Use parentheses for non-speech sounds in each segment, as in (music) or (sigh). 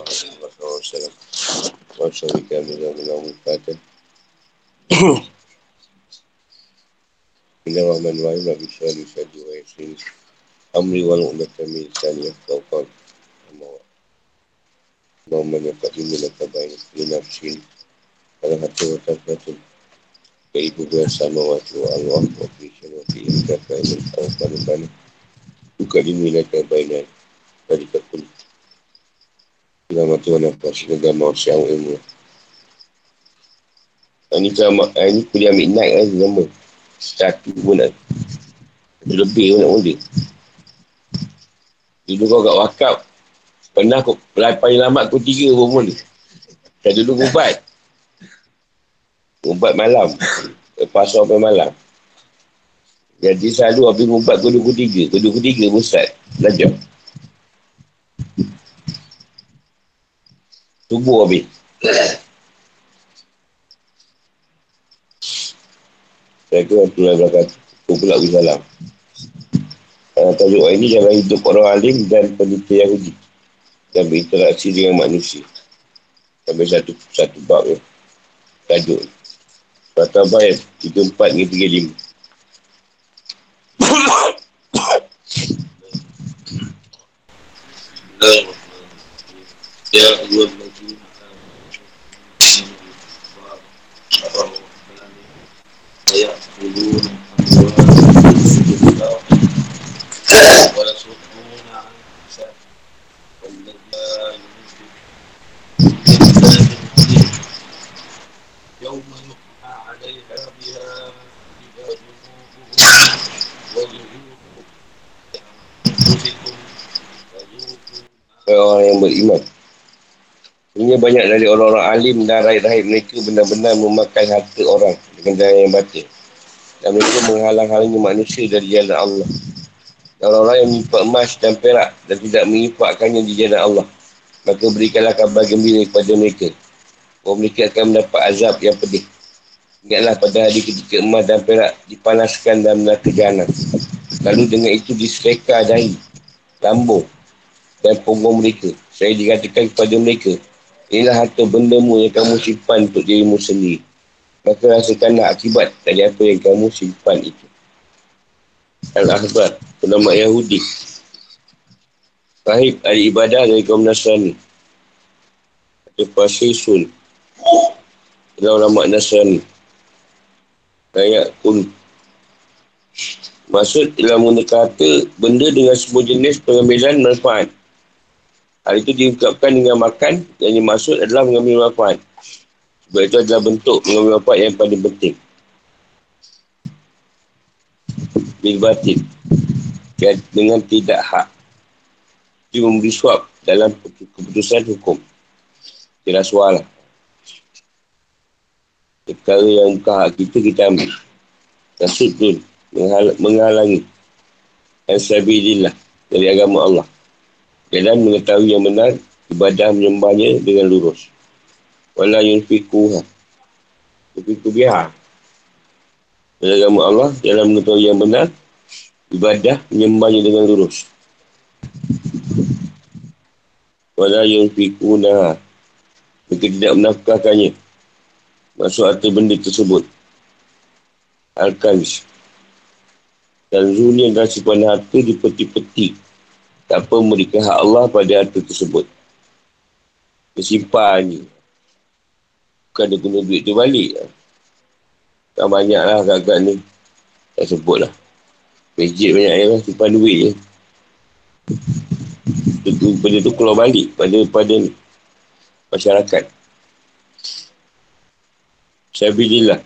عليه وسلم وأبشر بكامل يوم اليوم الفاتح إنما من وهم بشان يسدي ويسير أمري والعقدة من لساني يفقه قال اللهم نقدم لك بين كل نفس فرحة وكفة كيد بها السماوات والأرض وفي شرفهم كفى من أوطان بنا لك بين ذلك كله Nama Tuhan apa? Semoga mahu siang ilmu. Ini sama, ini kuliah midnight kan, nama. Satu pun nak. Lebih pun nak mula. Dulu kau kat wakaf. Pernah kau paling lambat kau tiga pun mula. Saya dulu ubat. Ubat malam. Lepas sampai malam. Jadi selalu habis ubat kau dua tiga. Kau dua tiga pun start. Belajar. Subuh habis. Saya kira tu lah belakang. Aku pula pergi salam. Uh, tajuk ini jangan hidup orang alim dan peneliti Yahudi. Dan berinteraksi dengan manusia. Sampai satu satu bab ya. Tajuk. Kata baik, tiga empat ni tiga lima. Ya, orang yang beriman. Sebenarnya banyak dari orang-orang alim dan rakyat-rakyat mereka benar-benar memakai harta orang dengan jalan yang batin. Dan mereka menghalang-halangi manusia dari jalan Allah. Dan orang-orang yang menyipak emas dan perak dan tidak menyipakkannya di jalan Allah. Maka berikanlah kabar gembira kepada mereka. Bahawa mereka akan mendapat azab yang pedih. Ingatlah pada hari ketika emas dan perak dipanaskan dalam neraka jahanam. Lalu dengan itu diseka dahi, lambung dan punggung mereka. Saya dikatakan kepada mereka, Inilah harta bendamu yang kamu simpan untuk dirimu sendiri. Maka rasakanlah akibat dari apa yang kamu simpan itu. Al-Ahbar, penama Yahudi. Rahib hari ibadah dari kaum Nasrani. Atau Pasisun. Adalah ulama Nasrani. Ayat kun. Maksud ialah menggunakan kata benda dengan semua jenis pengambilan manfaat. Hal itu diungkapkan dengan makan yang dimaksud adalah mengambil manfaat. Sebab itu adalah bentuk mengambil manfaat yang paling penting. Bil batin. Dengan tidak hak. Dia memberi suap dalam keputusan hukum. Tidak soal. Perkara yang bukan hak kita, kita ambil. Kasut tu menghalangi. Al-Sabidillah dari agama Allah. Dalam mengetahui yang benar, ibadah menyembahnya dengan lurus. Wala yunfikuha. Yunfiku biha. Dalam agama Allah, dalam mengetahui yang benar, ibadah menyembahnya dengan lurus. Wala yunfikunaha. Mereka tidak menafkahkannya. Masuk arti benda tersebut. Al-Kanz. Dan zunia dan simpan harta di peti-peti tak apa memberikan hak Allah pada harta tersebut. Ni. Bukan dia guna duit tu balik. Tak banyak lah agak-agak ni. Tak sebut lah. Masjid banyak yang lah. Simpan duit je. Itu, benda tu keluar balik pada pada ni. Masyarakat. Saya bila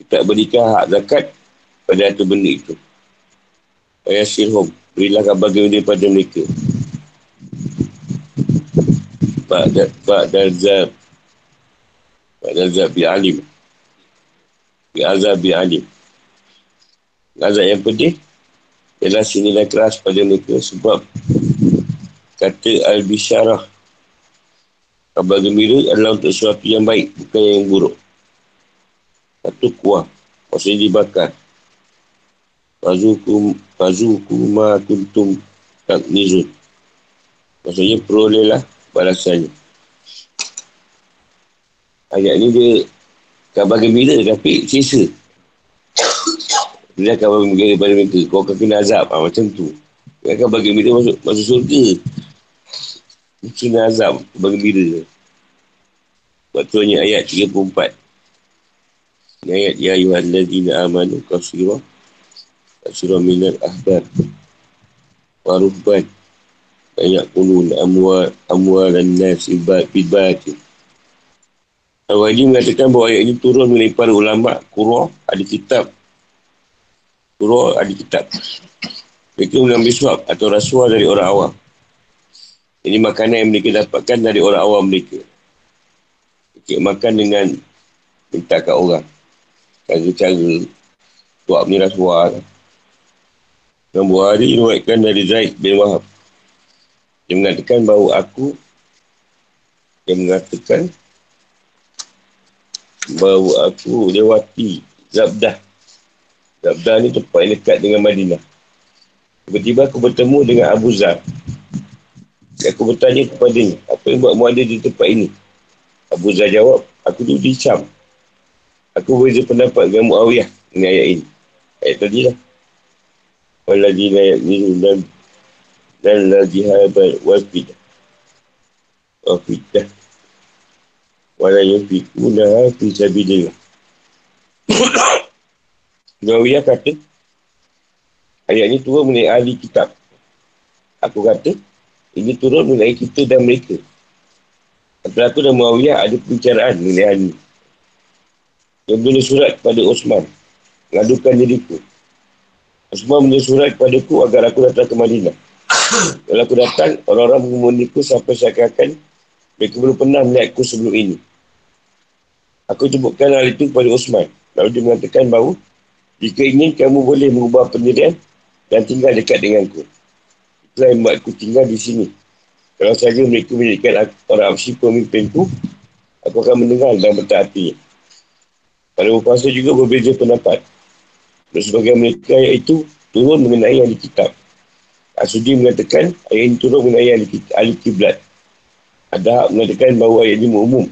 kita berikan hak zakat pada harta benda itu. Ayah sirhum berilah kabar gembira pada mereka. Ba'da ba'da zab. Ba'da zab bi alim. Bi azab. Azab yang pedih ialah sinilah keras pada mereka sebab kata al-bisyarah kabar gembira adalah untuk sesuatu yang baik bukan yang buruk. Satu kuah. Maksudnya dibakar. Fazukum Fazukum ma kuntum tak. Maksudnya perolehlah balasannya. Ayat ni dia kabar gembira tapi sisa. Dia akan gembira pada mereka. Kau akan kena azab. Ha, macam tu. Dia akan bagi gembira masuk, masuk surga. Kena azab. Kabar gembira. Hanya ayat 34. Ini ayat Ya ayuhan ladina amanu kasirah. Kasirah minal ahbar. Waruhban. Banyak kunun amwal, amwal dan nas ibad bidbat. Al-Wajib mengatakan bahawa ayat ini turun mengenai para ulama, kurah, ada kitab. Kurah, ada kitab. Mereka mengambil suap atau rasuah dari orang awam. Ini makanan yang mereka dapatkan dari orang awam mereka. Mereka makan dengan minta kat orang. Cara-cara suap ni rasuah. Dan buah hari diruatkan dari Zaid bin Wahab. Dia mengatakan bahawa aku yang mengatakan bahawa aku lewati Zabdah. Zabdah ni tempat yang dekat dengan Madinah. Tiba-tiba aku bertemu dengan Abu Zar. Aku bertanya kepada ni, apa yang buatmu ada di tempat ini? Abu Zar jawab, aku duduk di Syam. Aku berbeza pendapat dengan Muawiyah dengan ayat ini. Ayat tadi lah. Waladina ayat ni dan dan lagi habat wafidah. Wafidah wala yufikuna fi sabilillah. Nawiyah kata, ayat ini turun mengenai ahli kitab. Aku kata, ini turun mengenai kita dan mereka. Antara aku dan Muawiyah ada pembicaraan mengenai hal ini. Dia menulis surat kepada Osman. Mengadukan diriku. Osman menulis surat kepada aku agar aku datang ke Madinah. (coughs) Kalau aku datang, orang-orang mengumuniku sampai seakan-akan mereka belum pernah melihatku sebelum ini. Aku sebutkan hal itu kepada Osman. Lalu dia mengatakan bahawa jika ingin kamu boleh mengubah pendirian dan tinggal dekat denganku. Itulah yang buat aku tinggal di sini. Kalau saja mereka menjadikan orang Absi pemimpinku, aku akan mendengar dan bertaati. Pada berpuasa juga berbeza pendapat. Dan sebagai mereka ayat itu turun mengenai ahli kitab. Asudi mengatakan ayat ini turun mengenai ahli kiblat. Ada mengatakan bahawa ayat ini umum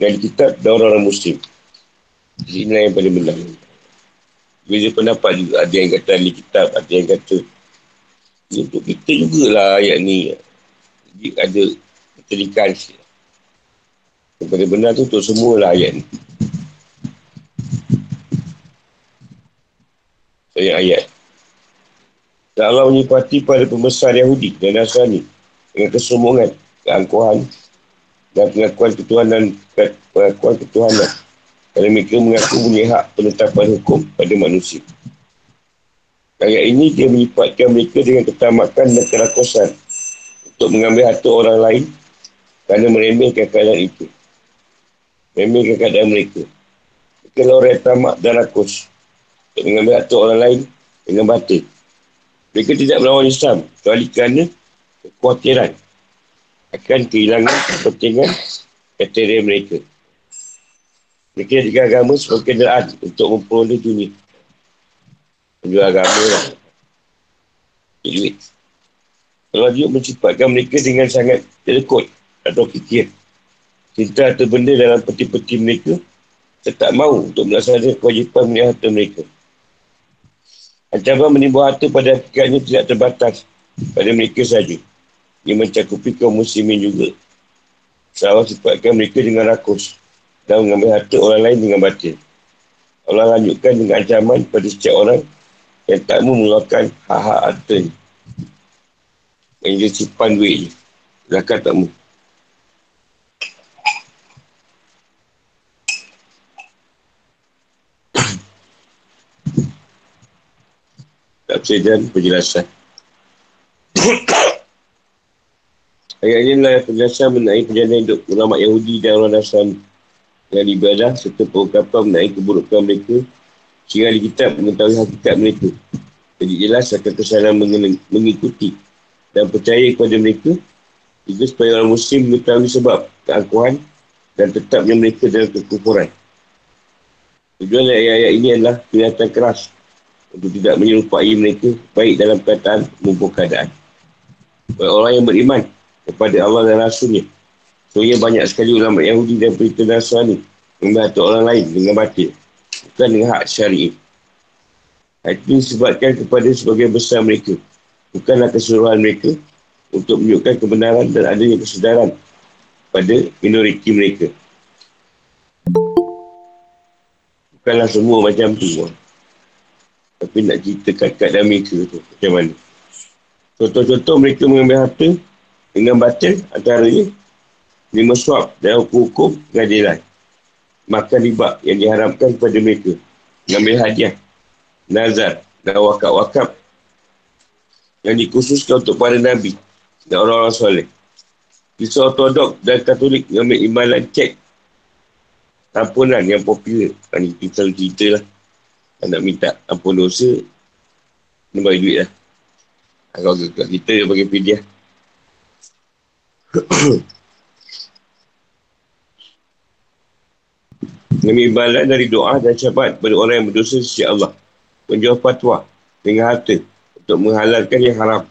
dan kitab dan orang-orang muslim. Ini yang paling benar. Beza pendapat juga. Ada yang kata ahli kitab, ada yang kata untuk kita jugalah ayat ni. Jadi ada keterikan Yang paling benar tu untuk semualah ayat ni. Saya ayat. Dan Allah menyipati pada pembesar Yahudi dan Nasrani dengan kesombongan, keangkuhan, dan pengakuan ketuhanan pengakuan ketuhanan kerana mereka mengaku punya hak penetapan hukum pada manusia. Ayat ini dia menyifatkan mereka dengan ketamakan dan kerakusan untuk mengambil harta orang lain kerana meremehkan keadaan itu. Meremehkan keadaan mereka. Kalau orang yang tamak dan rakus untuk mengambil harta orang lain dengan batin. Mereka tidak melawan Islam kecuali kerana kekhawatiran akan kehilangan kepentingan kriteria mereka. Mereka jadikan agama sebagai kenderaan untuk memperoleh dunia. Menjual agama lah. Duit. Kalau dia mereka dengan sangat telekot atau fikir. Cinta atau benda dalam peti-peti mereka tak mahu untuk melaksanakan kewajipan milik harta mereka. Ancaman menimbul harta pada hakikatnya tidak terbatas pada mereka saja. Ia mencakupi kaum muslimin juga. Allah sifatkan mereka dengan rakus dan mengambil harta orang lain dengan batin. Allah lanjutkan dengan ancaman pada setiap orang yang tak mahu mengeluarkan hak-hak harta ni. Yang dia simpan duit ni. Zakat tak mahu. tak dan penjelasan. Ayat ini adalah penjelasan mengenai perjalanan hidup ulama Yahudi dan orang Nasrani yang ibadah serta pengungkapan mengenai keburukan mereka sehingga di kitab mengetahui hakikat mereka. Jadi jelas akan kesalahan mengikuti dan percaya kepada mereka juga supaya orang muslim mengetahui sebab keangkuhan dan tetapnya mereka dalam kekufuran. Tujuan ayat-ayat ini adalah kelihatan keras untuk tidak menyerupai mereka baik dalam perkataan maupun keadaan. Orang yang beriman kepada Allah dan Rasulnya Soalnya banyak sekali ulama Yahudi dan perintah Nasrani membantu orang lain dengan batil. Bukan dengan hak syari'i. Itu disebabkan kepada sebagai besar mereka. Bukanlah keseluruhan mereka untuk menunjukkan kebenaran dan adanya kesedaran pada minoriti mereka. Bukanlah semua macam tu. Tapi nak cerita kat mereka tu macam mana. Contoh-contoh mereka mengambil harta dengan batil antaranya lima suap dan hukum-hukum pengadilan. Makan riba yang diharamkan kepada mereka. Mengambil hadiah nazar dan wakaf-wakaf yang dikhususkan untuk para Nabi dan orang-orang soleh. Kisah ortodok dan katolik mengambil imbalan cek ampunan yang popular. Ini kita cerita lah. Nak minta ampun dosa, ni bagi duit lah. Kalau kita bagi pidiah. (coughs) Nabi imbalan dari doa dan syabat pada orang yang berdosa sisi Allah. Menjual fatwa dengan harta untuk menghalalkan yang haram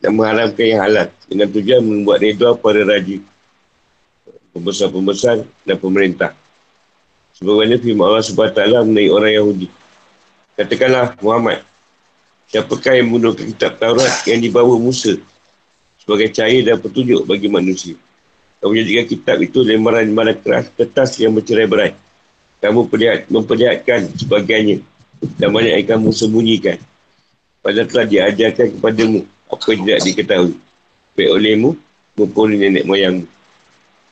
dan mengharamkan yang halal dengan tujuan membuat redha para raja pembesar-pembesar dan pemerintah. Sebagaimana firman Allah SWT mengenai orang Yahudi. Katakanlah Muhammad siapakah yang menggunakan kitab Taurat yang dibawa Musa sebagai cahaya dan petunjuk bagi manusia kamu menjadikan kitab itu lembaran-lembaran keras kertas yang bercerai-berai kamu perlihat, memperlihatkan sebagainya dan banyak yang kamu sembunyikan. Padahal telah diajarkan kepadamu apa yang tidak diketahui. Baik olehmu maupun nenek moyangmu.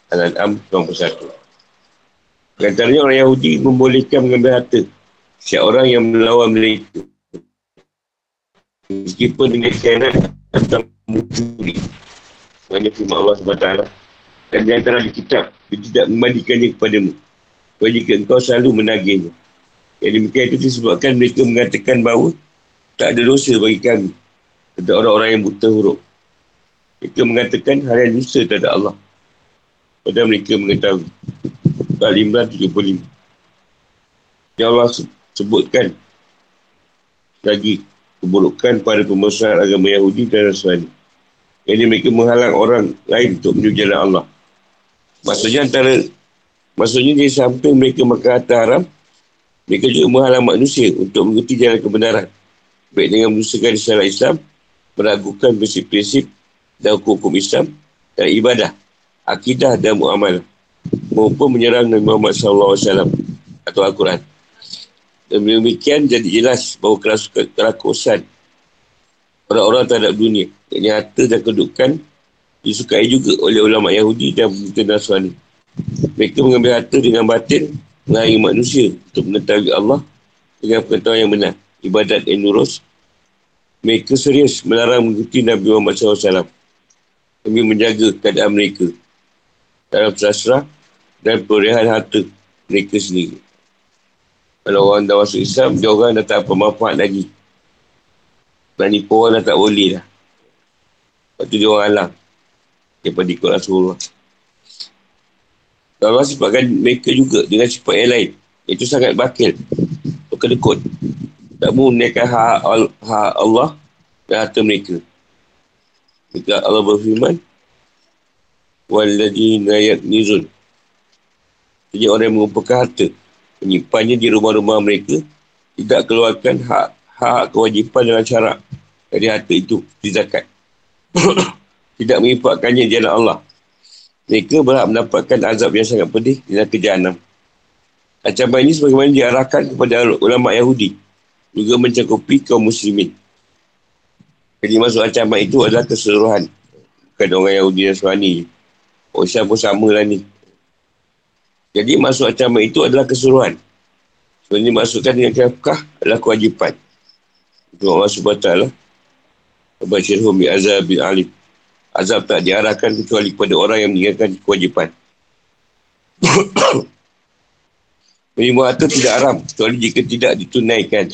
Al-An'am 91. Antaranya orang Yahudi membolehkan mengambil harta siap orang yang melawan mereka. Meskipun dengan kainan atau mencuri. Maksudnya firma Allah SWT. Dan di antara kitab, dia tidak memandikannya kepadamu. Kalau jika engkau selalu menagihnya. Yang demikian itu disebabkan mereka mengatakan bahawa tak ada dosa bagi kami. Ada orang-orang yang buta huruf. Mereka mengatakan hal yang dosa tak ada Allah. Padahal mereka mengetahui. Al-Imran 75. Yang Allah sebutkan lagi keburukan pada pembesar agama Yahudi dan Nasrani. Jadi mereka menghalang orang lain untuk menuju jalan Allah. Maksudnya antara Maksudnya di samping mereka makan harta haram mereka juga menghalang manusia untuk mengikuti jalan kebenaran. Baik dengan menusakan syariat Islam, meragukan prinsip-prinsip dan hukum-hukum Islam dan ibadah, akidah dan muamalah. Maupun menyerang Nabi Muhammad SAW atau Al-Quran. Dan demikian jadi jelas bahawa kerakusan orang-orang terhadap dunia, yang harta dan kedudukan disukai juga oleh ulama Yahudi dan pemerintah Nasrani. Mereka mengambil harta dengan batin menghalangi manusia untuk mengetahui Allah dengan pengetahuan yang benar. Ibadat yang lurus. Mereka serius melarang mengikuti Nabi Muhammad SAW demi menjaga keadaan mereka dalam sasra dan perehan harta mereka sendiri. Kalau orang dah masuk Islam, dia orang dah tak apa manfaat lagi. Nak nipu orang dah tak boleh dah. Lepas tu dia orang alam. Daripada ikut Rasulullah. Allah sifatkan mereka juga dengan sifat yang lain. Itu sangat bakil. Kedekut. Tak menggunakan hak, hak Allah dan harta mereka. Jika Allah berfirman, Waladina nizun. Jadi orang yang mengumpulkan harta, menyimpannya di rumah-rumah mereka, tidak keluarkan hak hak kewajipan dengan syarak dari harta itu (coughs) di zakat. tidak mengimpakkannya jalan Allah mereka berhak mendapatkan azab yang sangat pedih di neraka jahanam. Ancaman ini sebagaimana diarahkan kepada ulama Yahudi juga mencakupi kaum muslimin. Jadi masuk ancaman itu adalah keseluruhan. Bukan orang Yahudi dan Suhani. Oh, Islam pun sama lah ni. Jadi masuk ancaman itu adalah keseluruhan. Sebenarnya masukkan dengan kafkah adalah kewajipan. Itu Allah SWT lah. Bashirhum bi azab bin alim azab tak diarahkan kecuali kepada orang yang meninggalkan kewajipan. (coughs) Menerima harta tidak haram kecuali jika tidak ditunaikan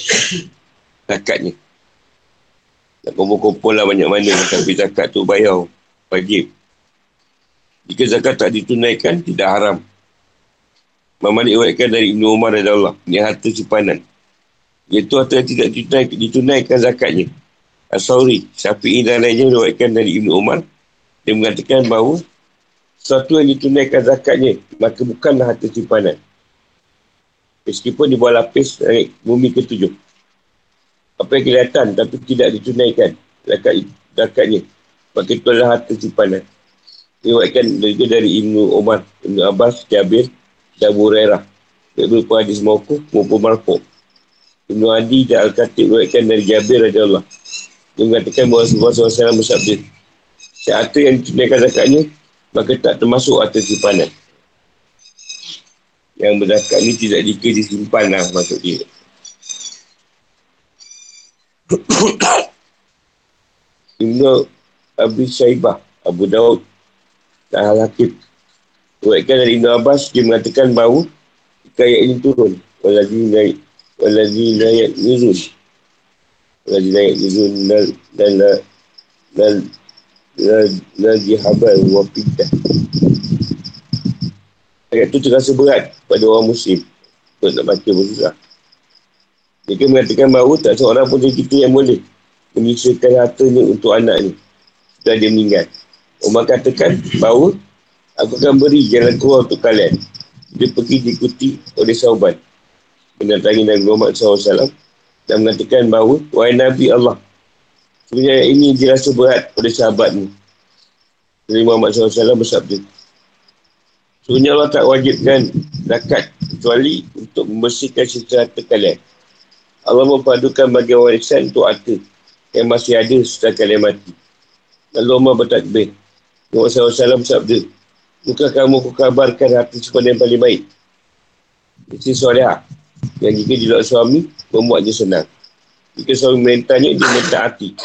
zakatnya. Nak kumpul-kumpul lah banyak mana tapi zakat tu bayar wajib. Jika zakat tak ditunaikan, tidak haram. Mama diwakilkan dari Ibn Umar dan Allah. Ini harta simpanan. Iaitu harta yang tidak ditunaikan, ditunaikan zakatnya. As-Sawri, Syafi'i dan lainnya diwakilkan dari Ibn Umar dia mengatakan bahawa Sesuatu yang ditunaikan zakatnya, maka bukanlah harta simpanan. Meskipun di bawah lapis bumi ketujuh. Apa yang kelihatan tapi tidak ditunaikan zakat, zakatnya. Maka itu adalah harta simpanan. Diwakilkan dari, dari Ibnu Umar, Ibnu Abbas, Jabir, dan Burairah. Ia berupa hadis mawkuf maupun marfuk. Ibnu Adi dan Al-Khatib diwakilkan dari Jabir Raja Allah. Dia mengatakan bahawa Rasulullah SAW bersabda. Harta yang ditunaikan zakatnya, maka tak termasuk harta simpanan. Yang berzakat ni tidak dikira disimpan lah maksud dia. (coughs) Ibn Abi Syaibah, Abu Daud, dan Al-Hakim. Buatkan dari Ibn Abbas, dia mengatakan bahawa ayat ini turun. Walazi naik, walazi naik nizun. Walazi naik nizun dan dan dan Lagi habar wa pidah Ayat tu terasa berat pada orang muslim. Untuk nak baca pun susah. Mereka mengatakan bahawa tak seorang pun dari kita yang boleh Menyisakan hartanya untuk anak ni. Setelah dia meninggal. Umar katakan bahawa Aku akan beri jalan keluar untuk kalian Dia pergi diikuti oleh sahabat Mendatangi Nabi Muhammad SAW Dan mengatakan bahawa Wahai Nabi Allah Sebenarnya ini dirasa berat pada sahabat ni. Nabi Muhammad SAW bersabda. Sebenarnya Allah tak wajibkan zakat kecuali untuk membersihkan sisa harta kalian. Allah mempadukan bagian warisan untuk harta yang masih ada setelah kalian mati. Lalu Allah bertakbir. Muhammad SAW bersabda. Bukan kamu kukabarkan harta sekolah yang paling baik. Isteri soleha. Yang jika dilakukan suami, membuatnya senang. Jika suami merintahnya, dia minta hati.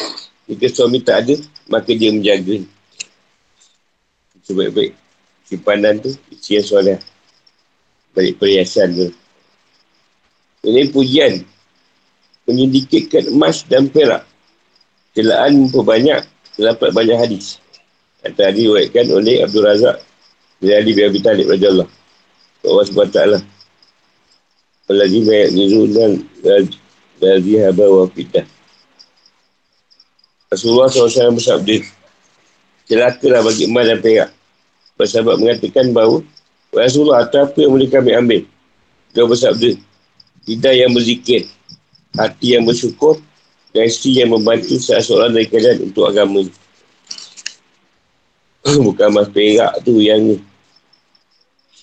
Jika suami tak ada, maka dia menjaga. Sebaik-baik. Simpanan tu, isi yang soleh. Balik perhiasan tu. Ini pujian. Menyedikitkan emas dan perak. Celaan memperbanyak. Terdapat banyak hadis. Yang tadi diwakilkan oleh Abdul Razak. Dari Ali bin Abi Talib Raja Allah. Allah SWT. Apalagi banyak nizulan dari haba wa fidah. Rasulullah SAW bersabda, celakalah bagi emas dan perak. Persahabat mengatakan bahawa, Rasulullah, apa yang boleh kami ambil? Dia bersabda, tidak yang berzikir, hati yang bersyukur, dan isteri yang membantu salah seorang dari kalian untuk agama. (clears throat) Bukan emas perak tu yang ni.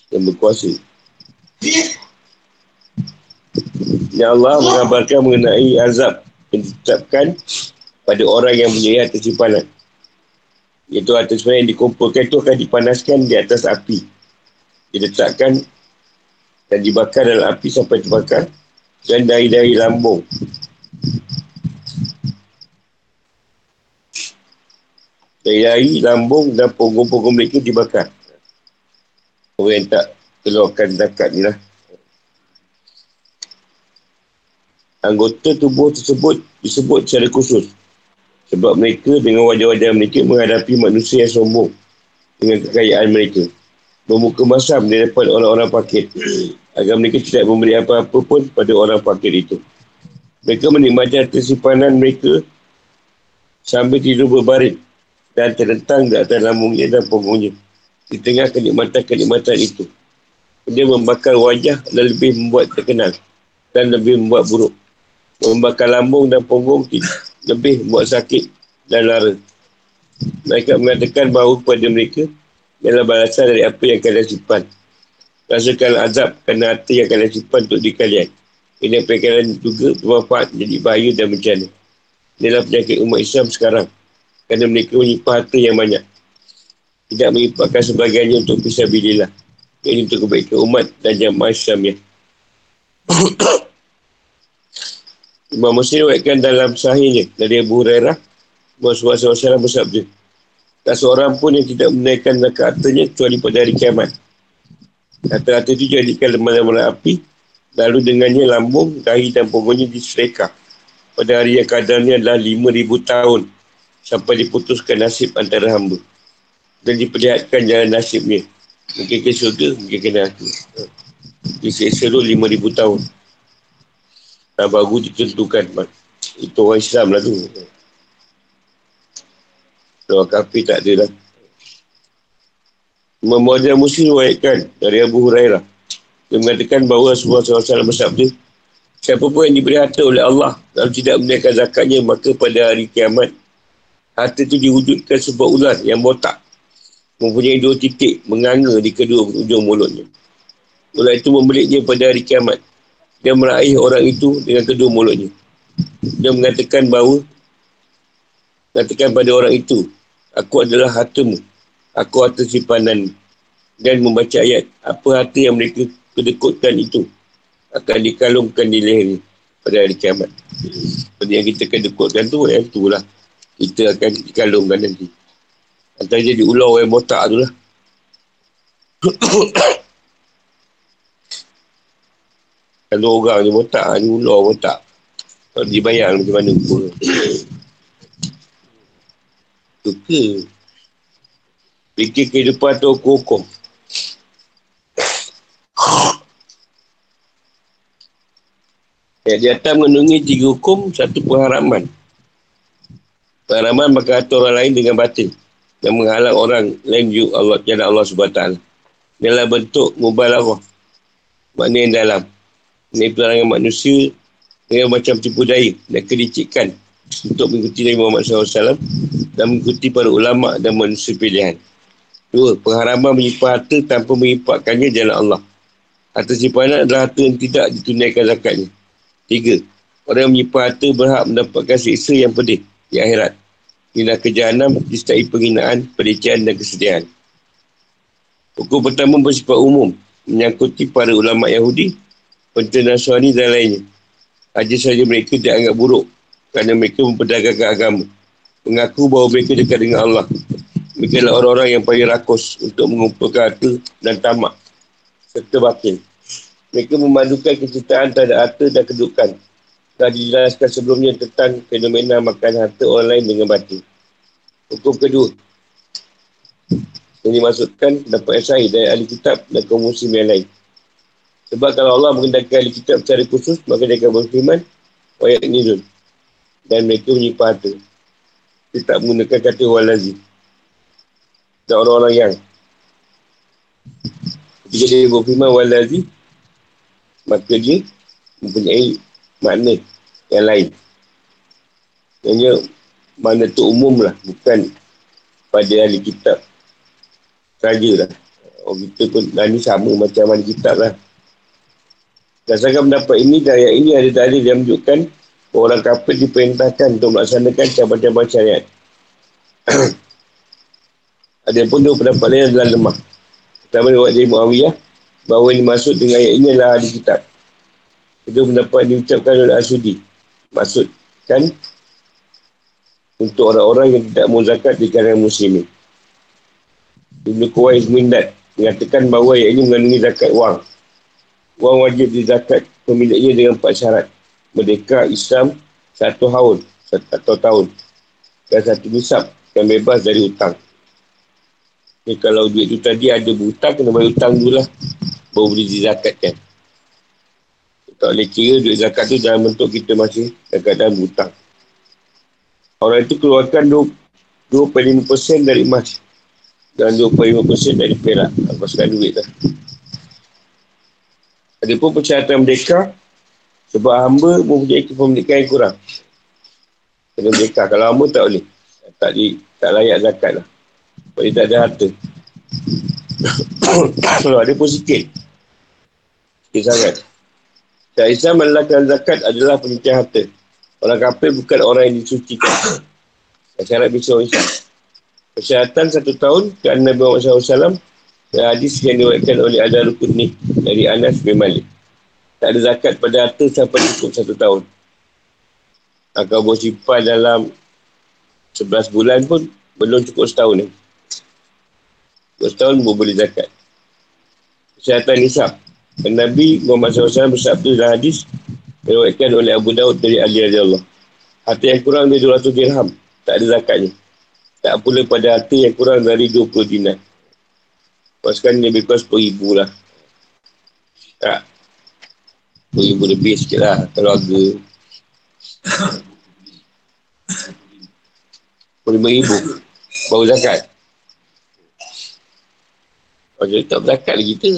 Yang berkuasa. Ya Allah mengabarkan mengenai azab yang ditetapkan pada orang yang punya harta simpanan. Iaitu harta simpanan yang dikumpulkan itu akan dipanaskan di atas api. Diletakkan dan dibakar dalam api sampai terbakar dan dari-dari lambung. Dari-dari lambung dan punggung-punggung mereka dibakar. Orang yang tak keluarkan zakat ni lah. anggota tubuh tersebut disebut secara khusus. Sebab mereka dengan wajah-wajah mereka menghadapi manusia yang sombong dengan kekayaan mereka. Membuka masam di depan orang-orang pakit agar mereka tidak memberi apa-apa pun pada orang pakit itu. Mereka menikmati harta simpanan mereka sambil tidur berbaring dan terlentang di atas lambungnya dan punggungnya. Di tengah kenikmatan-kenikmatan itu. Dia membakar wajah dan lebih membuat terkenal dan lebih membuat buruk membakar lambung dan punggung lebih buat sakit dan lara. Mereka mengatakan bahawa kepada mereka ialah balasan dari apa yang kalian simpan. Rasakan azab kerana harta yang kalian simpan untuk di kalian. Ini kalian juga bermanfaat jadi bahaya dan bencana. Inilah penyakit umat Islam sekarang. Kerana mereka menyimpan harta yang banyak. Tidak menyimpankan sebagiannya untuk pisah. Ini untuk kebaikan umat dan jamaah Islam ya. (coughs) Imam Muslim wakilkan dalam sahihnya dari Abu Hurairah Rasulullah SAW bersabda Tak seorang pun yang tidak menaikkan zakat hartanya kecuali pada hari kiamat. Kata-kata itu jadikan lemah-lemah api lalu dengannya lambung, dahi dan punggungnya disereka. Pada hari yang kadarnya adalah 5,000 tahun sampai diputuskan nasib antara hamba. Dan diperlihatkan jalan nasibnya. Mungkin ke syurga, mungkin ke neraka. Diseksa dulu 5,000 tahun. Nah, baru ditentukan. Itu orang Islam lah tu. Kalau kafir tak ada lah. Memuadah Muslim waitkan dari Abu Hurairah. Dia mengatakan bahawa Rasulullah SAW bersabda, Siapa pun yang diberi harta oleh Allah lalu tidak menaikkan zakatnya, maka pada hari kiamat, harta itu diwujudkan sebuah ular yang botak. Mempunyai dua titik menganga di kedua ujung mulutnya. Ular itu membeliknya pada hari kiamat. Dia meraih orang itu dengan kedua mulutnya. Dia mengatakan bahawa Katakan pada orang itu, aku adalah hartamu. Aku harta simpanan. Dan membaca ayat, apa harta yang mereka kedekutkan itu akan dikalungkan di leher pada hari kiamat. Seperti yang kita kedekutkan tu, yang tu lah. Kita akan dikalungkan nanti. Antara jadi ular yang botak tu lah. (coughs) Kalau orang ni botak, ni ular botak. Kalau dibayar macam mana pun. Suka. Fikir kehidupan tu hukum. (coughs) Ya, di atas mengandungi tiga hukum, satu pengharaman. Pengharaman maka atur orang lain dengan batin. Dan menghalang orang lain juga Allah, jana Allah SWT. Dalam bentuk mubalarah. Makna yang dalam. Ini pelarangan manusia dengan macam tipu daya dan kedicikan untuk mengikuti Nabi Muhammad SAW dan mengikuti para ulama dan manusia pilihan. Dua, pengharaman menyimpan harta tanpa menyimpatkannya jalan Allah. Harta simpanan adalah harta yang tidak ditunaikan zakatnya. Tiga, orang yang menyimpan harta berhak mendapatkan siksa yang pedih di akhirat. Inilah kejahanam disertai penghinaan, pelecehan dan kesedihan. Hukum pertama bersifat umum, menyangkuti para ulama Yahudi, pentera Nasrani dan lainnya. Aja saja mereka dianggap buruk kerana mereka memperdagangkan agama. Mengaku bahawa mereka dekat dengan Allah. Mereka adalah orang-orang yang paling rakus untuk mengumpulkan harta dan tamak serta batin. Mereka memandukan kecintaan terhadap harta dan kedudukan. Telah dijelaskan sebelumnya tentang fenomena makan harta orang lain dengan batin. Hukum kedua. Yang dimaksudkan dapat esai dari ahli kitab dan kaum muslim yang lain. Sebab kalau Allah mengendaki ahli kitab secara khusus, maka dia akan berfirman, Wayat ini dan mereka menyimpan harta. Dia tak menggunakan kata walazi. Dan orang-orang yang ketika dia berfirman walazi, maka dia mempunyai makna yang lain. Maksudnya, makna tu umum lah, bukan pada ahli kitab sajalah. Oh, kita pun dah ni sama macam ahli kitab lah. Berdasarkan pendapat ini, daya ini ada dalil yang menunjukkan orang kafir diperintahkan untuk melaksanakan cabang-cabang syariat. (clears throat) Ada pun dua pendapat lain adalah lemah. Pertama lewat dari Muawiyah, bahawa ini maksud dengan ayat ini adalah ahli kitab. Kedua pendapat diucapkan oleh Asudi. Maksudkan untuk orang-orang yang tidak mau zakat di kalangan muslimin. Ibn Kuwais Mindat mengatakan bahawa ayat ini mengandungi zakat wang. Wang wajib dizakat pemiliknya dengan empat syarat merdeka Islam satu tahun atau tahun dan satu nisab yang bebas dari hutang. Jadi kalau duit tu tadi ada berhutang, kena bayar hutang dulu lah. Baru boleh dizakatkan. Tak boleh kira duit zakat tu dalam bentuk kita masih dalam hutang. Orang itu keluarkan 2.5% dari emas dan 2.5% dari perak. Lepaskan duit lah. Ada pun persyaratan merdeka sebab hamba mempunyai kepemilikan yang kurang. Kena mereka. Kalau hamba tak boleh. Tak, di, tak layak zakat lah. Sebab dia tak ada harta. (coughs) Kalau ada pun sikit. Sikit sangat. Tak Islam melalakan zakat adalah penyucian harta. Orang kafir bukan orang yang disucikan. Syarat bisa Islam. Persyaratan satu tahun kerana Nabi Muhammad SAW dan hadis yang diwakilkan oleh Adar Rukun dari Anas bin Malik tak ada zakat pada harta sampai cukup satu tahun. Kalau boleh simpan dalam sebelas bulan pun belum cukup setahun ni. Cukup setahun pun boleh zakat. Kesihatan nisab. Nabi Muhammad SAW bersabda dalam hadis diriwayatkan oleh Abu Daud dari Ali Raja Allah. Harta yang kurang dari 200 dirham. Tak ada zakatnya. Tak pula pada harta yang kurang dari 20 dinar. Paskan lebih kurang 10 ribu lah. Tak. Beribu lebih sikit lah keluarga. Lima ribu. Baru zakat. Oh, jadi tak berzakat lagi kita.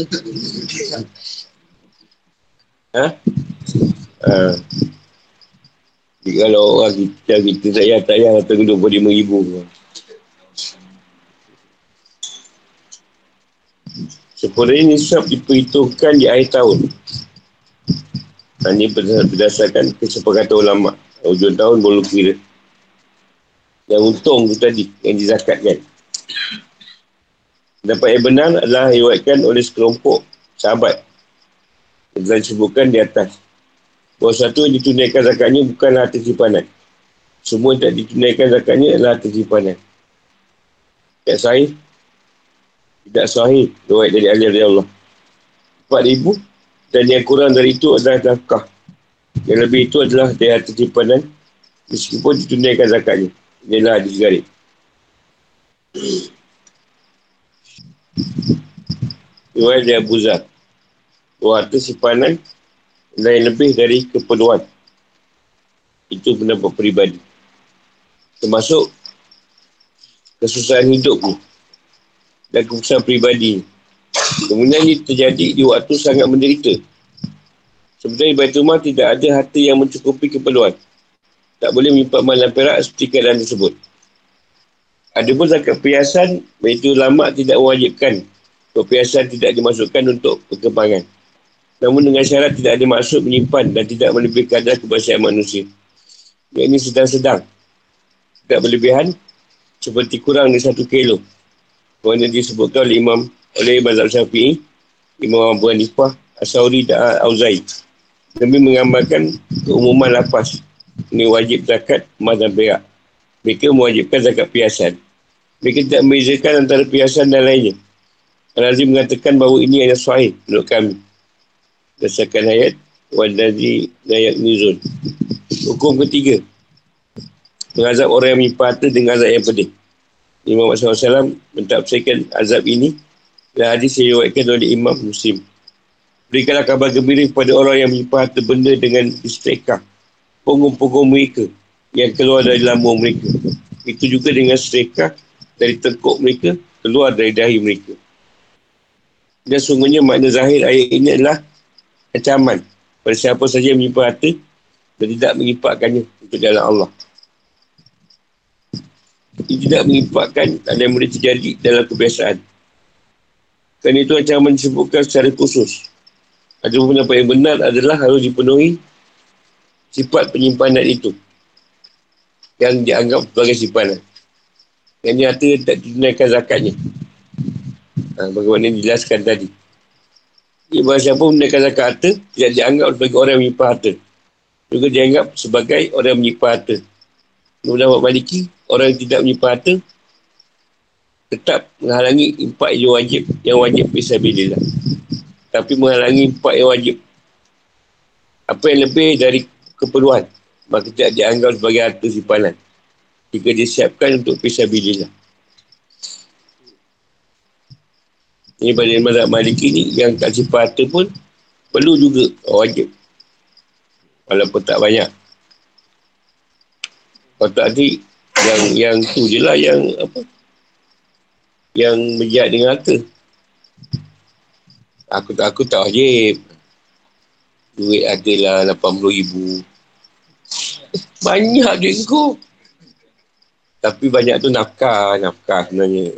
(laughs) ha? Ha. Jadi kalau orang kita, kita tak payah, tak payah datang RM25,000. Sebenarnya nisab diperhitungkan di akhir tahun. Ini berdasarkan kesepakatan ulama. Ujung tahun boleh kira. Yang untung tu tadi, yang dizakatkan. Dapat yang benar adalah diwakilkan oleh sekelompok sahabat. Yang disebutkan di atas. Bahawa satu yang ditunaikan zakatnya bukanlah harta simpanan. Semua yang tak ditunaikan zakatnya adalah harta simpanan. Tak sahih, tidak sahih riwayat dari ahli dari Allah. Empat ribu dan yang kurang dari itu adalah zakah. Yang lebih itu adalah dari harta simpanan meskipun ditunaikan zakatnya. Inilah hadis garib. Riwayat dari Abu Zah. Harta simpanan lain lebih dari keperluan. Itu pendapat peribadi. Termasuk kesusahan hidup ni dan keputusan peribadi. Kemudian ini terjadi di waktu sangat menderita. Sebenarnya Baitul Mal tidak ada harta yang mencukupi keperluan. Tak boleh menyimpan malam perak seperti keadaan tersebut. Ada pun zakat perhiasan, Baitul Lama tidak mewajibkan perhiasan tidak dimasukkan untuk perkembangan. Namun dengan syarat tidak ada maksud menyimpan dan tidak melebihi kadar kebahagiaan manusia. Yang ini sedang-sedang. Tidak berlebihan, seperti kurang dari satu kilo. Kerana disebutkan oleh Imam oleh Mazhab Syafi'i, Imam Abu Hanifah, Asauri dan Auzai. Demi menggambarkan keumuman lapas. Ini wajib zakat emas dan perak. Mereka mewajibkan zakat piasan. Mereka tidak membezakan antara piasan dan lainnya. Al-Azim mengatakan bahawa ini adalah sahih menurut kami. Berdasarkan ayat Wadazi Nayak Nuzul. Hukum ketiga. Mengazab orang yang menyimpan harta dengan azab yang pedih. Imam Muhammad SAW mentafsirkan azab ini dan hadis yang diwakilkan oleh Imam Muslim. Berikanlah kabar gembira kepada orang yang menyimpan harta benda dengan istrika. Punggung-punggung mereka yang keluar dari lambung mereka. Itu juga dengan istrika dari tengkuk mereka keluar dari dahi mereka. Dan sungguhnya makna zahir ayat ini adalah ancaman pada siapa saja menyimpan harta dan tidak menyimpatkannya untuk jalan Allah. Ia tidak mengimpakkan ada yang boleh terjadi dalam kebiasaan. Kerana itu ancaman disebutkan secara khusus. Ada pendapat yang benar adalah harus dipenuhi sifat penyimpanan itu. Yang dianggap sebagai simpanan. Yang nyata tak ditunaikan zakatnya. Ha, bagaimana dijelaskan tadi. Ia bahasa siapa menaikkan zakat harta, tidak dianggap sebagai orang yang menyimpan harta. Juga dianggap sebagai orang yang menyimpan harta. Menurut Maliki, orang yang tidak menyimpan harta tetap menghalangi impak yang wajib yang wajib bisa bila tapi menghalangi impak yang wajib apa yang lebih dari keperluan maka tidak dianggap sebagai harta simpanan jika disiapkan untuk fisabilillah. Ini pada mazhab maliki ni yang tak simpan harta pun perlu juga. Wajib. Walaupun tak banyak. Kalau tak nanti yang yang tu je lah yang apa yang berjihad dengan harta. Aku tak aku tak wajib. Duit adalah 80 ribu. Banyak duit kau tapi banyak tu nafkah nafkah sebenarnya.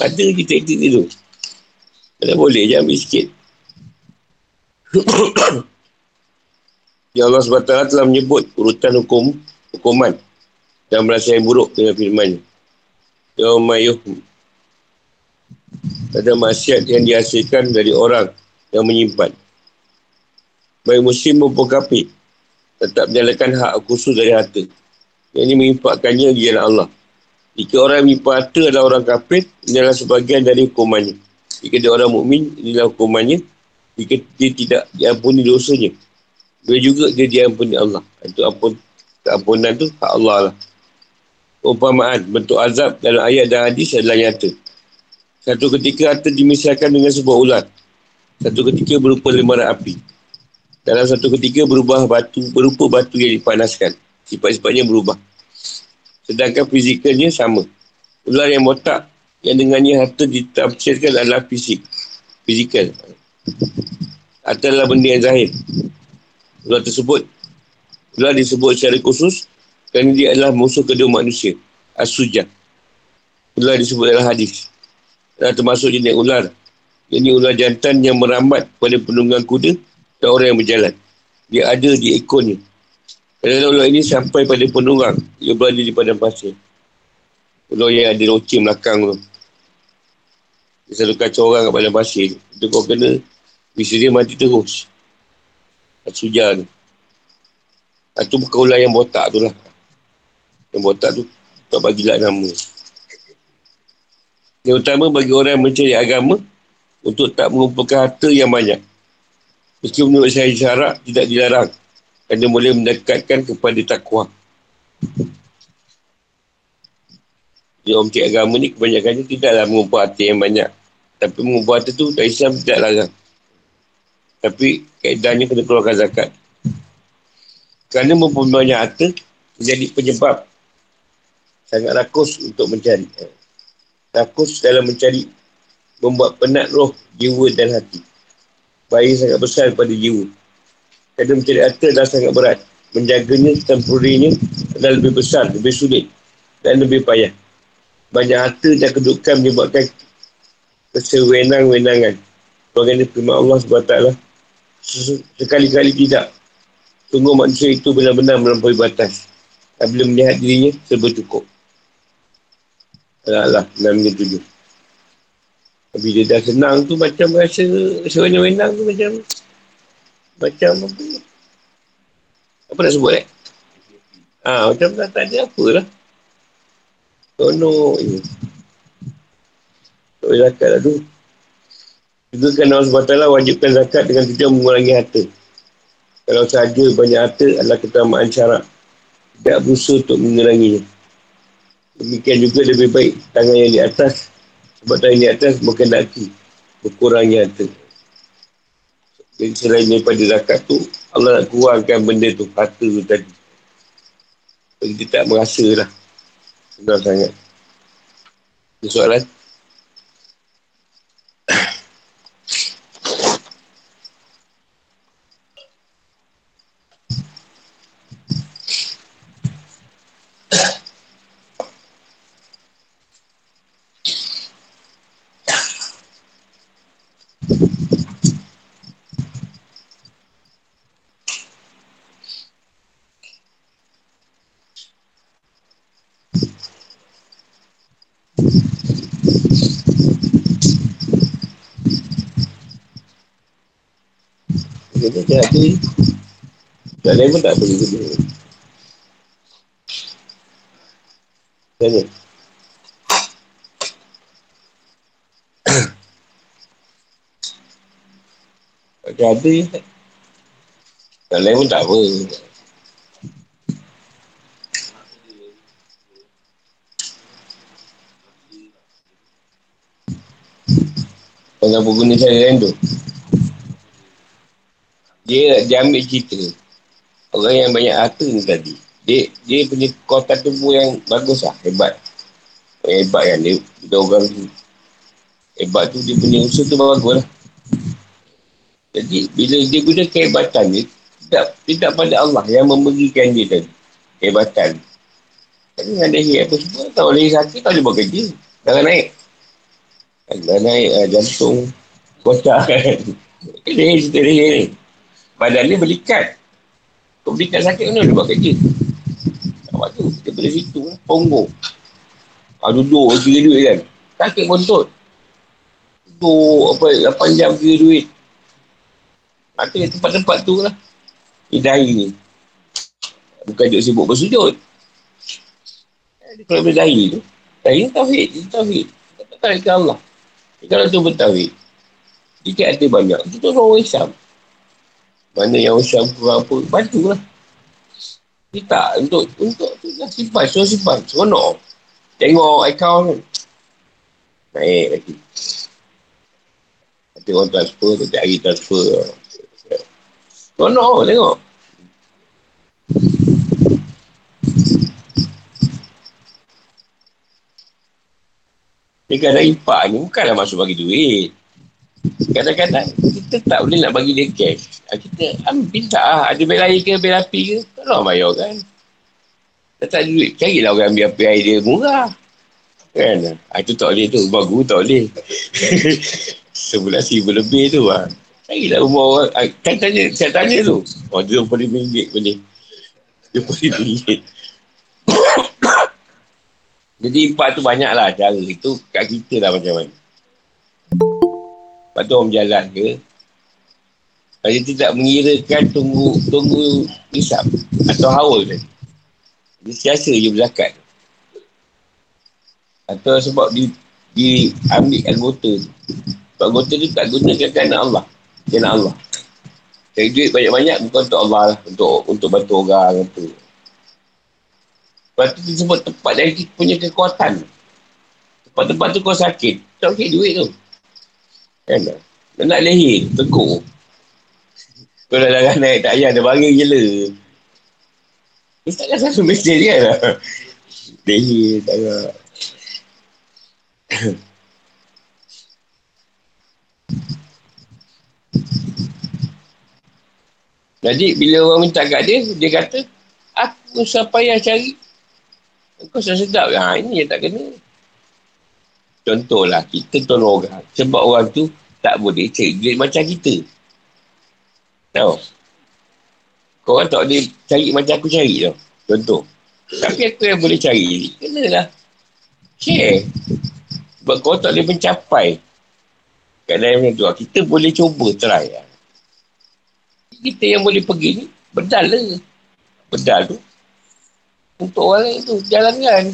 Ada kita itu tu kalau boleh je ambil sikit. (coughs) Ya Allah SWT telah menyebut urutan hukum hukuman dan merasa yang buruk dengan firman Yaumayuh ada maksiat yang dihasilkan dari orang yang menyimpan. Baik muslim maupun kafir tetap menjalankan hak khusus dari harta. Yang ini mengimpakkannya di jalan Allah. Jika orang yang menyimpan harta adalah orang kafir ini adalah sebagian dari hukumannya jika dia orang mukmin inilah hukumannya jika dia tidak diampuni dosanya dia juga dia diampuni Allah itu ampun keampunan tu hak Allah lah umpamaan bentuk azab dalam ayat dan hadis adalah nyata. Satu ketika harta dimisalkan dengan sebuah ular. Satu ketika berupa lembaran api. Dalam satu ketika berubah batu, berupa batu yang dipanaskan. Sifat-sifatnya berubah. Sedangkan fizikalnya sama. Ular yang botak Yang dengannya harta ditafsirkan adalah fisik. Fizikal. Adalah benda yang zahir. Ular tersebut. Ular disebut secara khusus kerana dia adalah musuh kedua manusia. As-Sujah. Ular disebut dalam hadis. Dan termasuk jenis ular. Ini ular jantan yang merambat pada penunggang kuda dan orang yang berjalan. Dia ada di ekornya. Kadang-kadang ular ini sampai pada penunggang. Dia berada di padang pasir. Ular yang ada loceng belakang tu. Dia selalu kacau orang kat padang pasir. Itu kau kena, bisa dia mati terus. Sujar tu. Itu bukan ular yang botak tu lah. Yang botak tu, tak bagilah nama. Yang utama bagi orang yang mencari agama, untuk tak mengumpulkan harta yang banyak. Meski menurut saya syarat, tidak dilarang. Kerana boleh mendekatkan kepada takwa. Jadi cik agama ni kebanyakannya tidaklah mengumpul harta yang banyak. Tapi harta tu, tak Islam tidak larang. Tapi kaedahnya kena keluarkan zakat. Kerana mempunyai banyak harta, menjadi penyebab sangat rakus untuk mencari. Rakus dalam mencari membuat penat roh, jiwa dan hati. Bayi sangat besar pada jiwa. Kadang mencari harta dah sangat berat. Menjaganya, tempurinya adalah lebih besar, lebih sulit dan lebih payah. Banyak harta dan kedudukan menyebabkan kesewenang-wenangan. Bagaimana firman Allah SWT sekali-kali tidak. Tunggu manusia itu benar-benar melampaui batas. Dan bila melihat dirinya, serba cukup. Allah, Allah, 6 bila dah senang tu macam rasa sewenang-wenang tu macam macam apa apa nak sebut eh? Ha, macam tak, tak ada apa lah. Tono ni. Tak zakat lah tu. Kan Allah SWT wajibkan zakat dengan tujuan mengurangi harta. Kalau sahaja banyak harta adalah ketamaan syarat. Tidak berusaha untuk menguranginya. Demikian juga lebih baik tangan yang di atas sebab tadi di atas bukan daki. Berkurangnya harta. Jadi selain daripada zakat tu, Allah nak kurangkan benda tu, harta tu tadi. Kita tak merasa lah. Senang sangat. Ada soalan? Kita jadi Tak lain pun tak boleh guna Tanya. (coughs) Tak ada Tak lain pun tak apa. Kenapa guna cara lain tu? Dia, dia ambil cerita. Orang yang banyak harta ni tadi. Dia, dia punya kota tubuh yang bagus lah. Hebat. Yang hebat kan. Dia, dia orang tu. Hebat tu dia punya usaha tu bagus lah. Jadi bila dia guna kehebatan dia, tidak, tidak pada Allah yang memberikan dia tadi. Kehebatan. Tapi ada hit apa semua. Tak boleh sakit, tak boleh buat kerja. Jangan naik. Jangan naik uh, jantung. Kocak (laughs) kan. Leher cerita leher ni. Badan dia berikat. Kau berikat sakit mana dia buat kerja. Awak tu, dia boleh situ. Ponggok. Ah, duduk, kira duit kan. Sakit kontut. Duduk, apa, 8 jam kira duit. Maka tempat-tempat tu lah. Hidai ni. Bukan duduk sibuk bersujud. Dia kalau berdahi tu. Dahi ni tauhid. Dia tauhid. Tak tarik ke Allah. Kalau tu bertauhid. Dia ada banyak. Itu tu orang Islam. Mana yang usaha kurang apa, bantu lah. Dia tak, untuk, untuk tu lah simpan, suruh simpan, seronok. Tengok account Naik lagi. Nanti orang transfer, nanti hari transfer. Seronok, tengok. Dia kadang impak ni bukanlah masuk bagi duit. Kadang-kadang kita tak boleh nak bagi dia cash. Ah, kita ambil tak lah. Ada bil air ke, bil api ke. Tolong bayar kan. Tak tak ada duit. Carilah orang ambil api air dia murah. Kan? Ha, itu tak boleh tu. Rumah guru tak boleh. (laughs) Sebelah seribu lebih tu. Ha. Carilah rumah orang. Kan tanya, saya tanya tu. Oh, RM20 boleh. RM20. (coughs) Jadi empat tu banyak lah cara. Itu kat kita lah macam mana. Lepas tu orang berjalan ke. Dia tidak mengirakan tunggu tunggu hisap atau haul tadi. Dia siasa je berzakat. Atau sebab di di ambil anggota tu. Sebab anggota tu tak gunakan kerana Allah. Kerana Allah. Cari duit banyak-banyak bukan untuk Allah lah. Untuk, untuk bantu orang. Untuk. Lepas tu disebut tempat dari punya kekuatan. Tempat-tempat tu kau sakit. Tak okey duit tu. Kan? Dia nak leher, teguk. Kau dah dah naik tak payah, dia bagi gila. Dia takkan selalu mesej kan? (laughs) Leher, tak payah. (coughs) Jadi bila orang minta kat dia, dia kata, aku usah payah cari. Kau usah sedap. Ha, ini yang tak kena. Contohlah, kita tolong orang. Sebab orang tu tak boleh cari duit macam kita. Tahu? Kau orang tak boleh cari macam aku cari tau. Contoh. Tapi aku yang boleh cari. Kenalah. Share. Sebab kau tak boleh mencapai. Kadang macam tu. Kita boleh cuba try. Kita yang boleh pergi ni. Bedal lah. Bedal tu. Untuk orang lain tu. Jalankan.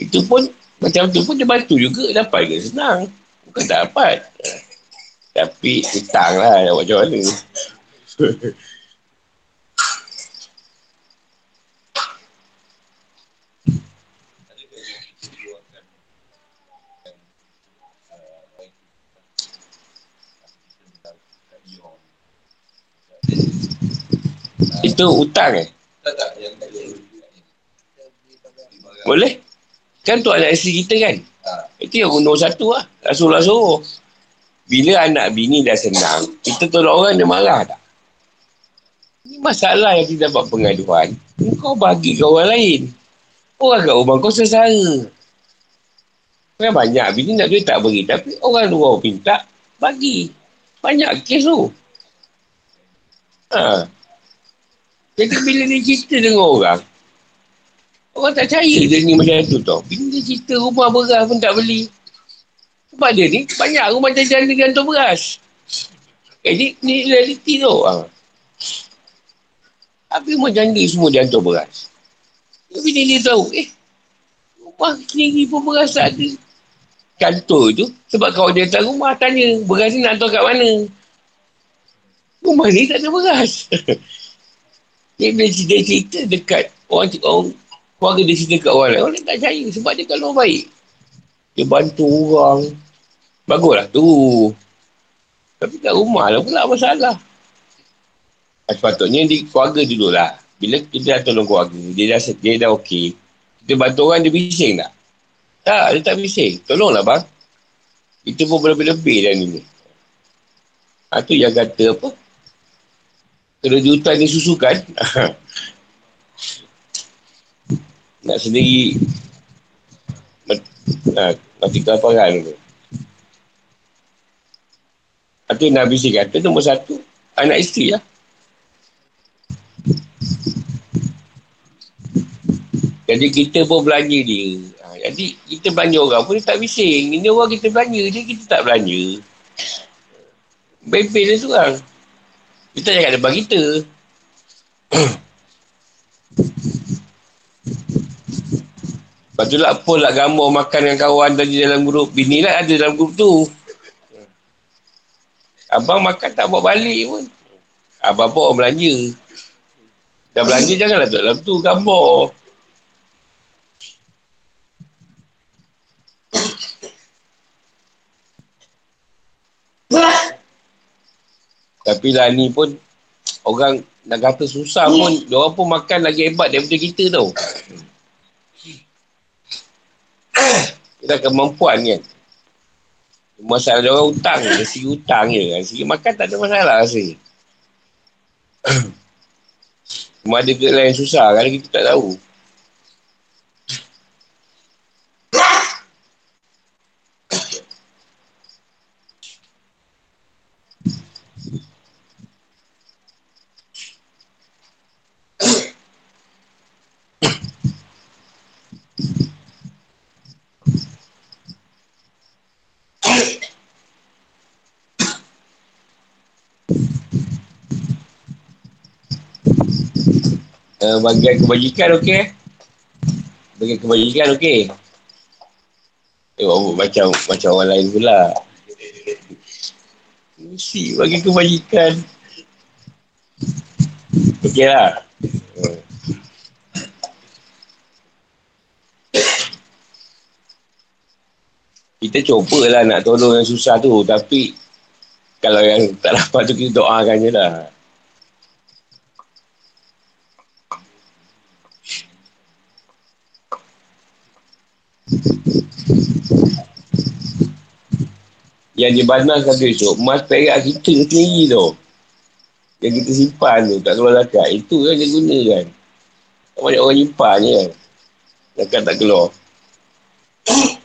Itu pun. Macam tu pun dia bantu juga. Dapat ke senang. Bukan tak dapat. Tapi hutang lah nak buat macam mana. Itu hutang eh? Boleh? Kan tu anak isteri kita kan? Itu yang nombor satu lah. Rasulullah suruh. Bila anak bini dah senang, kita tolong orang dia marah tak? Ini masalah yang kita dapat pengaduan. Kau bagi ke orang lain. Orang kat rumah kau sesara. Kan banyak bini nak duit tak beri. Tapi orang luar minta, bagi. Banyak kes tu. Ha. Jadi bila dia cerita dengan orang, orang tak percaya dia ni macam tu tau. Bila dia cerita rumah beras pun tak beli. Sebab dia ni banyak rumah jajan dia gantung beras. Jadi ni realiti tu. Ha. Habis rumah janda semua dia hantar beras. Tapi dia, dia tahu, eh, rumah sendiri pun beras tak ada. Kantor tu, sebab kau dia tahu rumah tanya, beras ni nak hantar kat mana? Rumah ni tak ada beras. (laughs) dia bila cerita, cerita dekat orang, orang keluarga dia cerita kat orang lain, orang tak percaya sebab dia kalau baik. Dia bantu orang. Baguslah tu. Tapi kat rumah lah pula masalah. Ah, sepatutnya di keluarga dulu lah. Bila kita dah tolong keluarga, dia dah, dia dah okey. Kita bantu orang, dia bising tak? Tak, dia tak bising. Tolonglah bang. Itu pun berlebih-lebih dah ni. Ha, tu yang kata apa? Kerujutan ni susukan. (laughs) Nak sendiri ha, mati kelaparan tu. Itu Nabi si kata nombor satu, anak isteri lah. Jadi kita pun belanja dia. Ha, jadi kita belanja orang pun dia tak bising. Ini orang kita belanja dia, kita tak belanja. Bebel dia seorang. Kita jangan depan kita. (coughs) Lepas tu lah apa lah gambar makan dengan kawan tadi dalam grup. Bini lah ada dalam grup tu. Abang makan tak bawa balik pun. Abang bawa belanja. Dah belanja janganlah tu dalam tu gambar. Tapi lah ni pun orang nak kata susah pun dia orang pun makan lagi hebat daripada kita tau. Kemampuan kan. Masalah orang hutang. Dari segi hutang je. Segi makan tak ada masalah rasa. Cuma ada ke lain susah. Kadang kita tak tahu. Uh, bagian kebajikan okey. Bagian kebajikan okey. Tengok macam macam orang lain pula. Mesti bagi kebajikan. Okey lah. Kita cubalah nak tolong yang susah tu. Tapi kalau yang tak dapat tu kita doakan je lah. Yang dibanangkan tu esok, emas perak kita sendiri tu. Yang kita simpan tu, tak keluar zakat. Itu yang dia gunakan. Tak banyak orang simpan je kan. Zakat tak keluar. (coughs)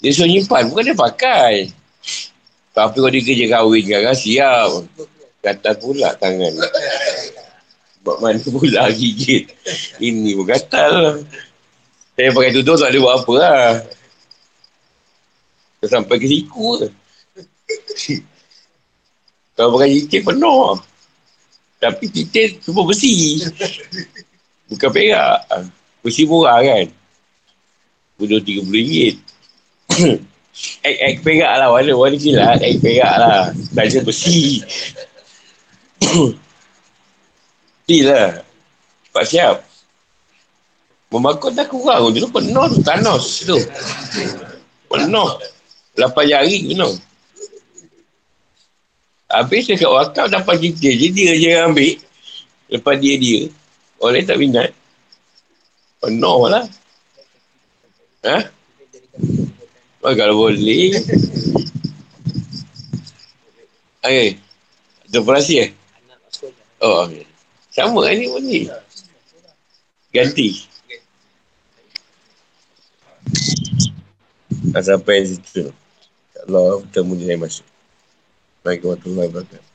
Dia suruh simpan, bukan dia pakai. Tapi kalau dia kerja kahwin kan, siap. Kata pula tangan. Buat mana pula gigit. Ini pun gatal. Saya pakai tudung tak boleh buat apa lah. Sampai ke siku ke. (laughs) Kalau pakai cincin penuh. Tapi cincin semua besi. Bukan perak. Besi murah kan. Bunuh RM30. Ek-ek perak lah. Warna warna kilat. Ek perak lah. Tanya besi. (coughs) Mesti lah. Cepat siap. Memakut dah kurang. Dulu penuh tu. Thanos tu. Penuh. Lapan jari penuh. Habis dia kat wakaf dapat cincin. Jadi dia je ambil. Lepas dia dia. Orang lain tak minat. Penuh lah. Ha? Oh, kalau boleh. Okay. Dekorasi eh? Oh, okay. Sama ni pun ni. Ganti. Sampai situ. Allah bertemu dia masuk. Baik warahmatullahi wabarakatuh.